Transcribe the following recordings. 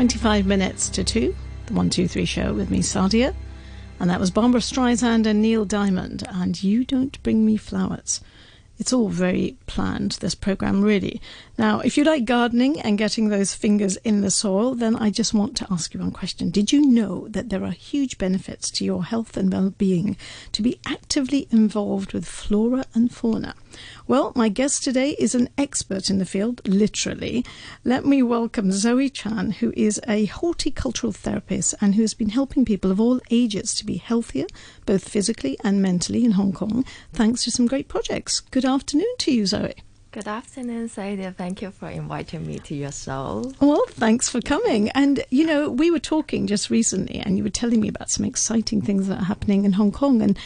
25 minutes to 2, the 123 show with me, Sadia. And that was Barbra Streisand and Neil Diamond. And You Don't Bring Me Flowers. It's all very planned, this program, really. Now, if you like gardening and getting those fingers in the soil, then I just want to ask you one question. Did you know that there are huge benefits to your health and well being to be actively involved with flora and fauna? Well, my guest today is an expert in the field, literally. Let me welcome Zoe Chan, who is a horticultural therapist and who has been helping people of all ages to be healthier, both physically and mentally, in Hong Kong, thanks to some great projects. Good afternoon to you, Zoe. Good afternoon, Sadia. Thank you for inviting me to your show. Well, thanks for coming. And, you know, we were talking just recently, and you were telling me about some exciting things that are happening in Hong Kong. And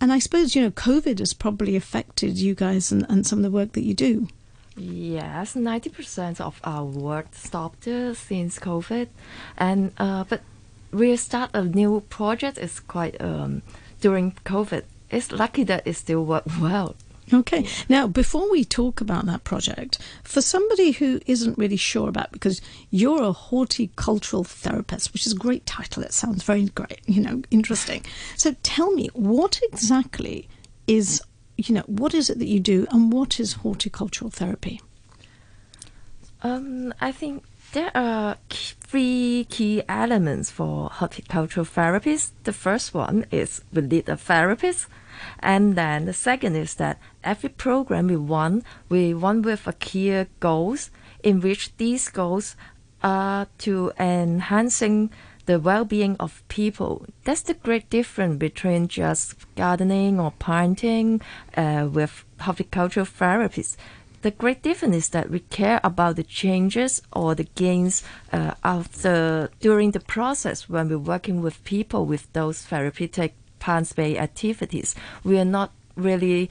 and I suppose, you know, COVID has probably affected you guys and, and some of the work that you do. Yes, 90% of our work stopped uh, since COVID. And, uh, but we start a new project is quite, um, during COVID. It's lucky that it still worked well. Okay. Now, before we talk about that project, for somebody who isn't really sure about, because you're a horticultural therapist, which is a great title. It sounds very great, you know, interesting. So tell me, what exactly is, you know, what is it that you do and what is horticultural therapy? Um, I think there are three key elements for horticultural therapies. The first one is we need a therapist and then the second is that every program we want, we want with a clear goals in which these goals are to enhancing the well-being of people. That's the great difference between just gardening or planting uh, with horticultural therapies. The great difference is that we care about the changes or the gains uh, after during the process when we're working with people with those therapeutic plant-based activities. We are not really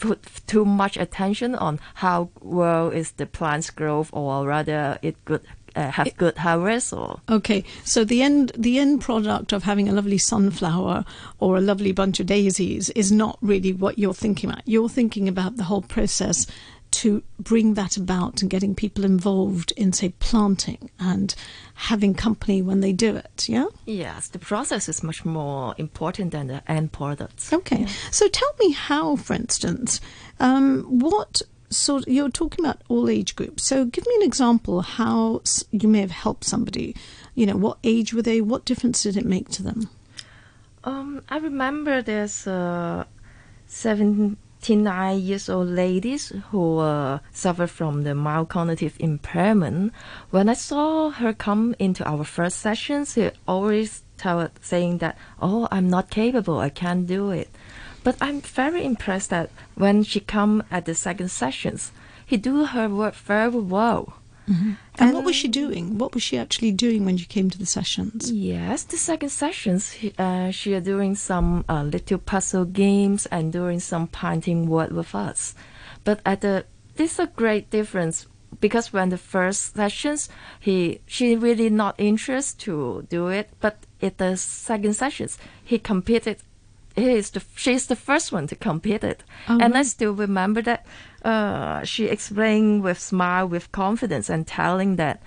put too much attention on how well is the plant's growth or rather it could uh, have good harvest or okay so the end the end product of having a lovely sunflower or a lovely bunch of daisies is not really what you're thinking about you're thinking about the whole process to bring that about and getting people involved in, say, planting and having company when they do it, yeah? Yes, the process is much more important than the end product. Okay. Yeah. So tell me how, for instance, um, what sort you're talking about all age groups. So give me an example how you may have helped somebody. You know, what age were they? What difference did it make to them? Um, I remember there's uh, seven 29 years old ladies who uh, suffer from the mild cognitive impairment. When I saw her come into our first sessions, she always tell saying that, "Oh, I'm not capable. I can't do it." But I'm very impressed that when she come at the second sessions, he do her work very well. Mm-hmm. And, and, what was she doing? What was she actually doing when she came to the sessions? Yes, the second sessions, uh, she are doing some uh, little puzzle games and doing some painting work with us. But at the this is a great difference because when the first sessions, he she really not interested to do it, but at the second sessions, he competed is the she's the first one to compete it, oh, and I still remember that uh, she explained with smile, with confidence, and telling that,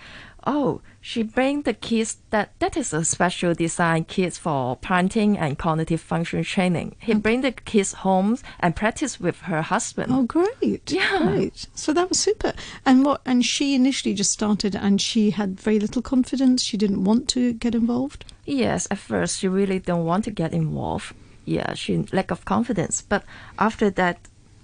oh, she bring the kids that that is a special design kits for parenting and cognitive function training. He okay. bring the kids home and practice with her husband. Oh, great! Yeah, great. So that was super. And what? And she initially just started, and she had very little confidence. She didn't want to get involved. Yes, at first she really don't want to get involved yeah, she lack of confidence. But after that,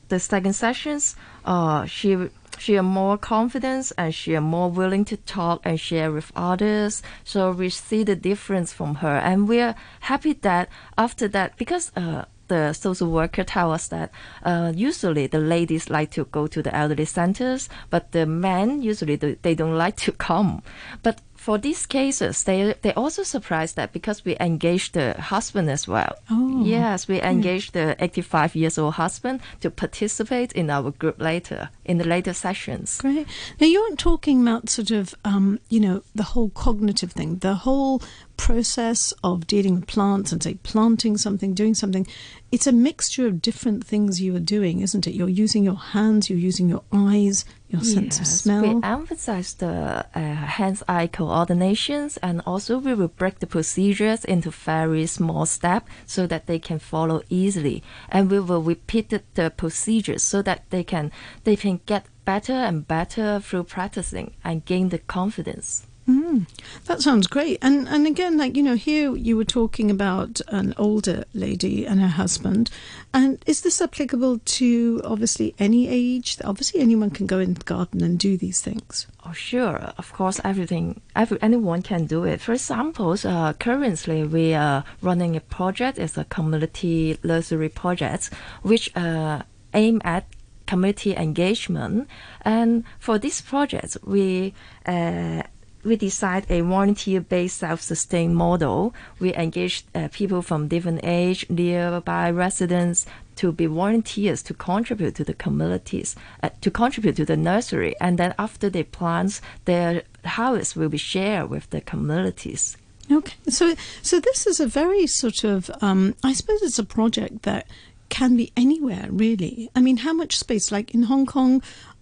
the second sessions, uh, she she are more confident and she are more willing to talk and share with others. So we see the difference from her, and we are happy that after that because uh, the social worker tell us that uh, usually the ladies like to go to the elderly centers, but the men usually they don't like to come. But for these cases, they they also surprised that because we engaged the husband as well. Oh, yes, we hmm. engaged the 85 years old husband to participate in our group later in the later sessions. Great. Now you aren't talking about sort of um, you know the whole cognitive thing, the whole process of dealing with plants and say planting something, doing something. It's a mixture of different things you are doing, isn't it? You're using your hands, you're using your eyes your sense of smell. We emphasize the uh, hands-eye coordinations, and also we will break the procedures into very small steps so that they can follow easily. And we will repeat the, the procedures so that they can they can get better and better through practicing and gain the confidence. Mm, that sounds great. And and again, like you know, here you were talking about an older lady and her husband. And is this applicable to obviously any age? Obviously, anyone can go in the garden and do these things. Oh, sure. Of course, everything, every, anyone can do it. For example, uh, currently we are running a project. It's a community nursery project, which uh, aim at community engagement. And for this project, we uh, we decide a volunteer-based self-sustained model. We engage uh, people from different age, nearby residents to be volunteers to contribute to the communities, uh, to contribute to the nursery, and then after they plant, their harvest will be shared with the communities. Okay, so so this is a very sort of um, I suppose it's a project that can be anywhere really. I mean, how much space? Like in Hong Kong,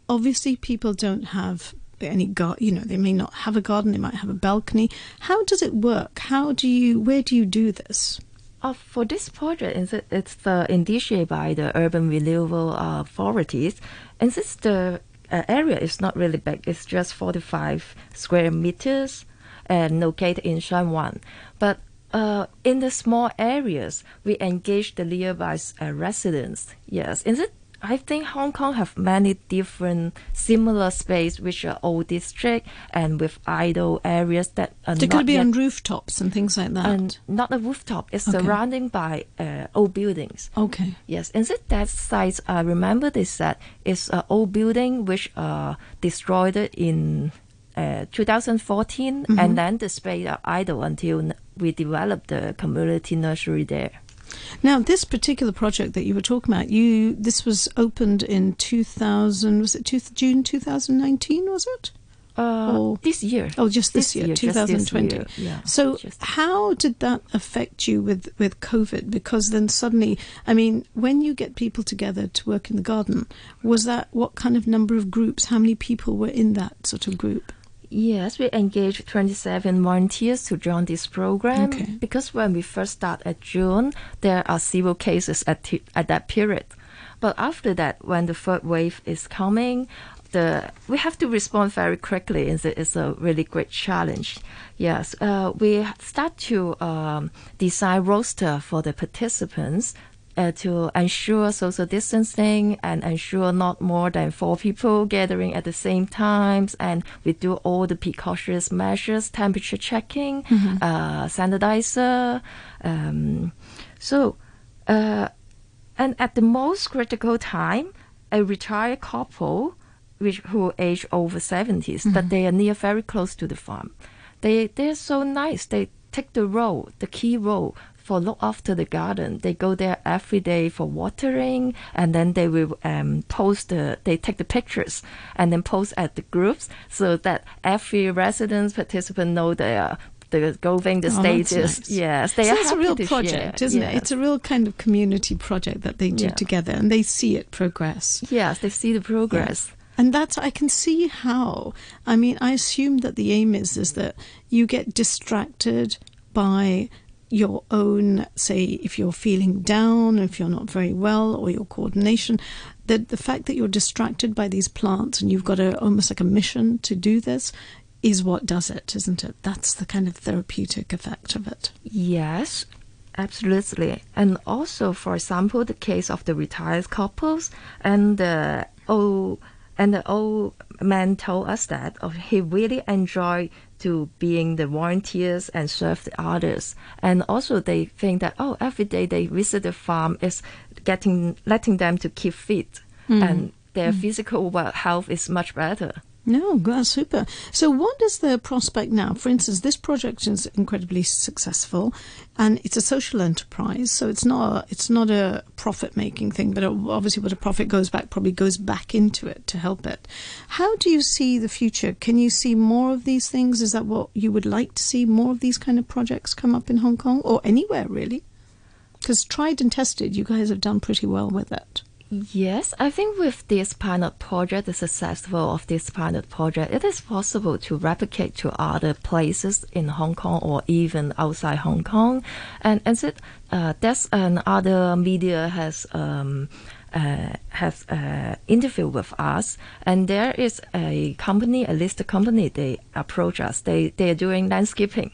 obviously people don't have any gar- you know they may not have a garden they might have a balcony how does it work how do you where do you do this Uh, for this project, it's, uh, initiated by the urban renewal uh, authorities, and since the uh, area is not really big, it's just 45 square meters and located in Shanwan. But uh, in the small areas, we engage the nearby uh, residents. Yes, is it? I think Hong Kong have many different similar space which are old district and with idle areas that are they not could be yet on rooftops and things like that and not a rooftop. It's Okay. surrounded by uh, old buildings. okay Yes, instead that site, I remember this that it's an old building which uh, destroyed in uh, 2014, Mm-hmm. and then the space are idle until we developed the community nursery there. now this particular project that you were talking about you this was opened in 2000 was it two, june 2019 was it Uh, Oh. this year. Oh, just this, year, just this 2020. year, Yeah. So, how did that affect you with, with COVID? Because then suddenly, I mean, when you get people together to work in the garden, was that what kind of number of groups? How many people were in that sort of group? Yes, we engaged 27 volunteers to join this program Okay. because when we first start at June, there are zero cases at, t- at that period. But after that, when the third wave is coming, the we have to respond very quickly. It's a, it's a really great challenge. Yes, uh, we start to um, design roster for the participants uh, to ensure social distancing and ensure not more than four people gathering at the same times. And we do all the precautionary measures, temperature checking, uh, sanitizer. Um, so, uh, and at the most critical time, a retired couple, which who age over 70s, but they are near very close to the farm. They they're so nice. They take the role, the key role for look after the garden. They go there every day for watering, and then they will um, post the. They take the pictures and then post at the groups so that every resident participant know their the going the Oh, status. nice. Yes, they so are it's a real project, share. isn't Yes. it? It's a real kind of community project that they do Yeah. together, and they see it progress. Yes, they see the progress. And that's I can see how. I mean, I assume that the aim is is that you get distracted by your own say if you're feeling down, if you're not very well, or your coordination. That the fact that you're distracted by these plants and you've got a almost like a mission to do this is what does it, isn't it? That's the kind of therapeutic effect of it. Yes, absolutely. And also, for example, the case of the retired couples and the old and the old man told us that oh, he really enjoyed to being the volunteers and serve the others. And also, they think that oh, every day they visit the farm is getting letting them to keep fit hmm. and their hmm. physical well, health is much better. No, that's super. So, what is the prospect now? For instance, this project is incredibly successful, and it's a social enterprise. So it's not a, it's not a profit making thing, but obviously, what a profit goes back probably goes back into it to help it. How do you see the future? Can you see more of these things? Is that what you would like to see? More of these kind of projects come up in Hong Kong or anywhere really? Because tried and tested, you guys have done pretty well with it. Yes, I think with this pilot project, the successful of this pilot project, it is possible to replicate to other places in Hong Kong or even outside Hong Kong. And as it, uh, that's another media has um, uh, have uh, interviewed with us, and there is a company, a listed company. They approach us. They they are doing landscaping.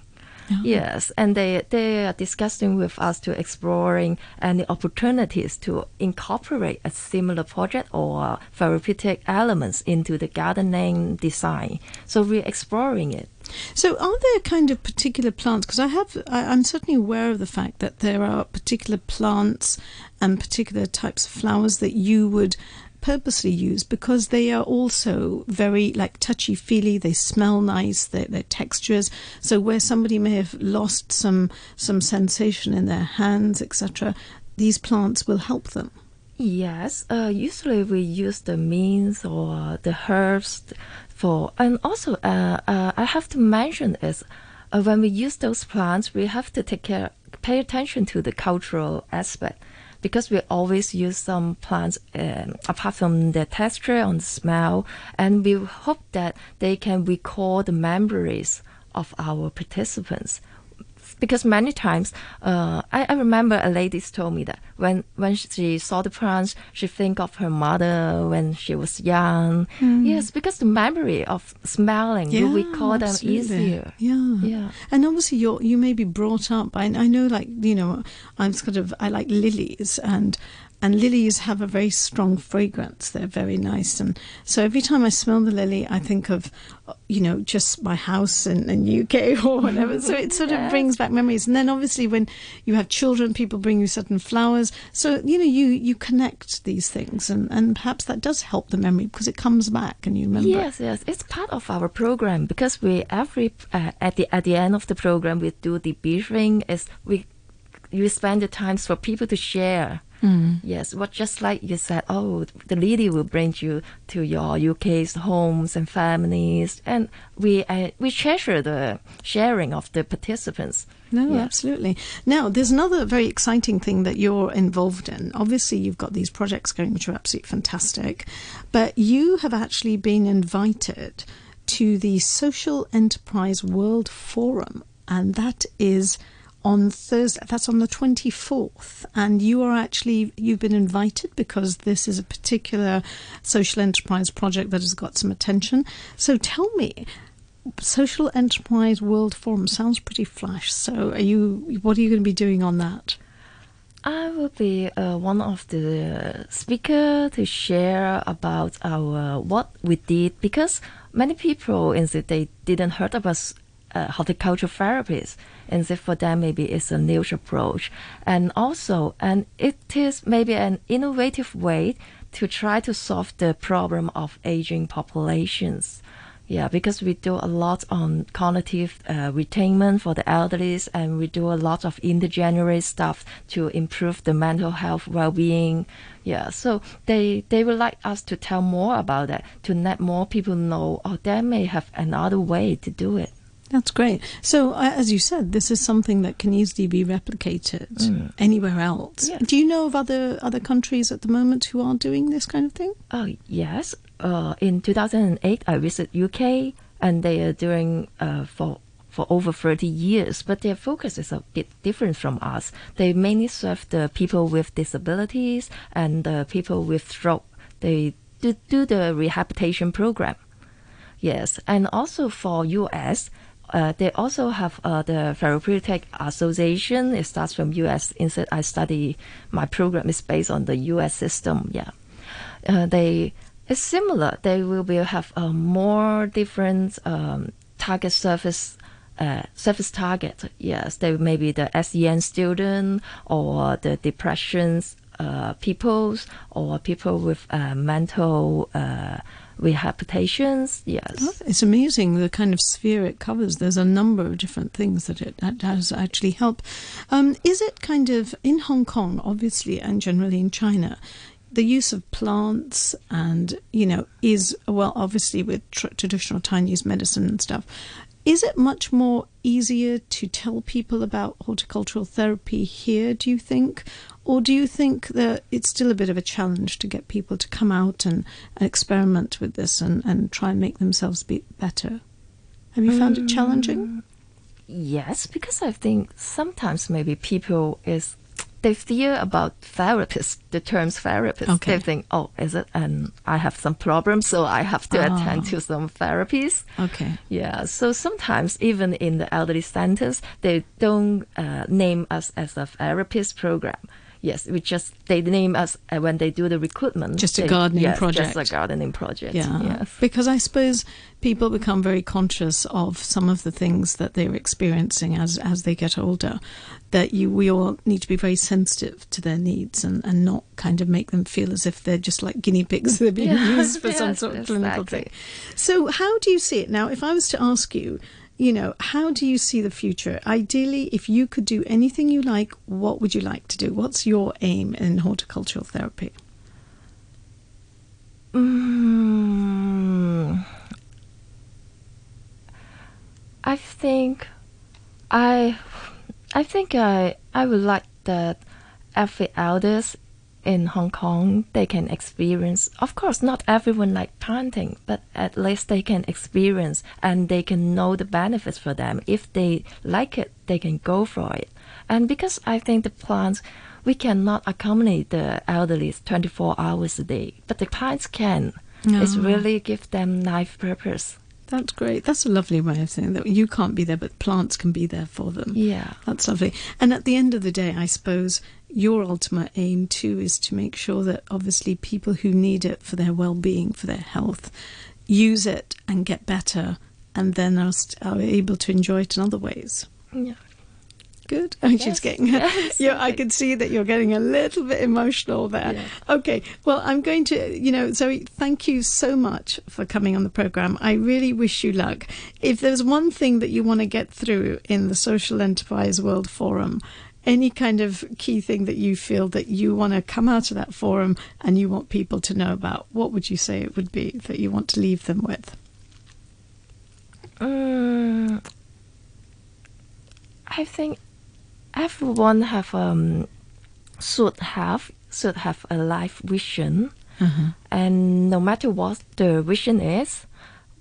Yes, and they they are discussing with us to exploring any opportunities to incorporate a similar project or therapeutic elements into the gardening design. So we're exploring it. So, are there kind of particular plants? Because I have, I, I'm certainly aware of the fact that there are particular plants and particular types of flowers that you would purposely use because they are also very like touchy feely. They smell nice. They're, textures. So where somebody may have lost some some sensation in their hands, etc., these plants will help them. Yes, uh, usually we use the mints or the herbs for, and also uh, uh, I have to mention is uh, when we use those plants, we have to take care, pay attention to the cultural aspect because we always use some plants um, apart from the texture and smell, and we hope that they can recall the memories of our participants because many times uh, I, I, remember a lady told me that when when she saw the plants, she think of her mother when she was young. Mm. Yes, because the memory of smelling yeah, you recall them easier. Yeah, yeah. And obviously, you you may be brought up. I, I know, like you know, I'm sort of I like lilies and and lilies have a very strong fragrance. They're very nice. And so every time I smell the lily, I think of, you know, just my house in, in UK or whatever. so it sort of brings back memories. And then obviously when you have children, people bring you certain flowers. So, you know, you, you connect these things and, and perhaps that does help the memory because it comes back and you remember. Yes, yes. It's part of our program because we every, uh, at the, at the end of the program, we do the briefing is we, you spend the times for people to share Mm. Yes, what just like you said, oh, the lady will bring you to your UK's homes and families, and we uh, we treasure the sharing of the participants. No, yeah. absolutely. Now, there's another very exciting thing that you're involved in. Obviously, you've got these projects going, which are absolutely fantastic, but you have actually been invited to the Social Enterprise World Forum, and that is on Thursday. That's on the 24th. And you are actually, you've been invited because this is a particular social enterprise project that has got some attention. So tell me, Social Enterprise World Forum sounds pretty flash. So are you, what are you going to be doing on that? I will be uh, one of the speaker to share about our what we did because many people in the they didn't heard about uh, horticultural therapies and so for them maybe it's a new approach and also and it is maybe an innovative way to try to solve the problem of aging populations yeah, because we do a lot on cognitive uh, retainment for the elderly, and we do a lot of intergenerational stuff to improve the mental health well-being. Yeah, so they they would like us to tell more about that to let more people know. Oh, they may have another way to do it. That's great. So, uh, as you said, this is something that can easily be replicated mm. anywhere else. Yes. Do you know of other other countries at the moment who are doing this kind of thing? Oh, yes. Uh, in 2008, I visited UK, and they are doing uh, for for over 30 years, but their focus is a bit different from us. They mainly serve the people with disabilities and the people with stroke. They do, do the rehabilitation program. Yes, and also for US, uh, they also have uh, the therapeutic association. It starts from U.S. Instead, I study my program is based on the U.S. system. Yeah, uh, they it's similar. They will be have a more different um, target service. Uh, service target, yes, they may be the SEN student or the depressions uh, peoples or people with uh, mental uh, rehabilitations. Yes, oh, it's amazing the kind of sphere it covers. There's a number of different things that it does actually help. Um, is it kind of in Hong Kong, obviously, and generally in China? The use of plants and you know is well obviously with tr- traditional Chinese medicine and stuff Is it much more easier to tell people about horticultural therapy here, do you think? Or do you think that it's still a bit of a challenge to get people to come out and, and experiment with this and, and try and make themselves be better? Have you found it mm. challenging? Yes, because I think sometimes maybe people is they fear about therapists, the terms therapist. Okay. They think, oh, is it? And I have some problems, so I have to Ah. attend to some therapies. Okay. Yeah, so sometimes even in the elderly centers, they don't uh, name us as a therapist program. Yes, we just they name us uh, when they do the recruitment. Just a they- gardening yes, project. Just a gardening project. Yeah. Yes. Because I suppose people become very conscious of some of the things that they're experiencing as, as they get older. That you we all need to be very sensitive to their needs and, and not kind of make them feel as if they're just like guinea pigs that are being Yeah, used for some sort of clinical thing. So how do you see it now? If I was to ask you, you know, how do you see the future? Ideally, if you could do anything you like, what would you like to do? What's your aim in horticultural therapy? Mm, I think I I think I I would like that every elders in Hong Kong they can experience of course not everyone like planting but at least they can experience and they can know the benefits for them if they like it they can go for it and because I think the plants we cannot accommodate the elderly 24 hours a day but the plants can it's Ah. really give them life purpose That's great. That's a lovely way of saying that you can't be there, but plants can be there for them. yeah That's lovely. And at the end of the day, I suppose your ultimate aim too is to make sure that obviously people who need it for their well-being, for their health, use it and get better, and then are, st- are able to enjoy it in other ways. yeah Good. Oh, I'm Yes, just getting. yes, yeah, I can see that you're getting a little bit emotional there. Yeah. Okay. Well, I'm going to. You know, Zoe, thank you so much for coming on the program. I really wish you luck. If there's one thing that you want to get through in the Social Enterprise World Forum. Any kind of key thing that you feel that you want to come out of that forum and you want people to know about, what would you say it would be that you want to leave them with? Mm, I think everyone have um should have should have a life vision, and no matter what the vision is,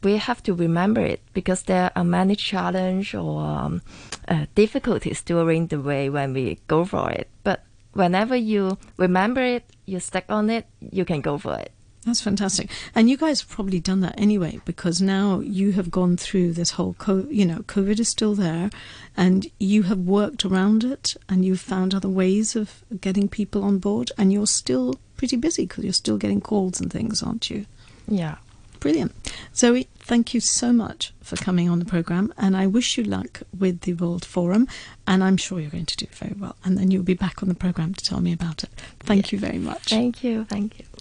we have to remember it because there are many challenge or um, uh, difficulties during the way when we go for it. But whenever you remember it, you stick on it, you can go for it. That's fantastic. And you guys have probably done that anyway because now you have gone through this whole, co- you know, COVID is still there and you have worked around it and you've found other ways of getting people on board and you're still pretty busy because you're still getting calls and things, aren't you? Yeah. Brilliant. Zoe, thank you so much for coming on the programme and I wish you luck with the World Forum and I'm sure you're going to do very well and then you'll be back on the programme to tell me about it. Thank you very much. Thank you. Thank you.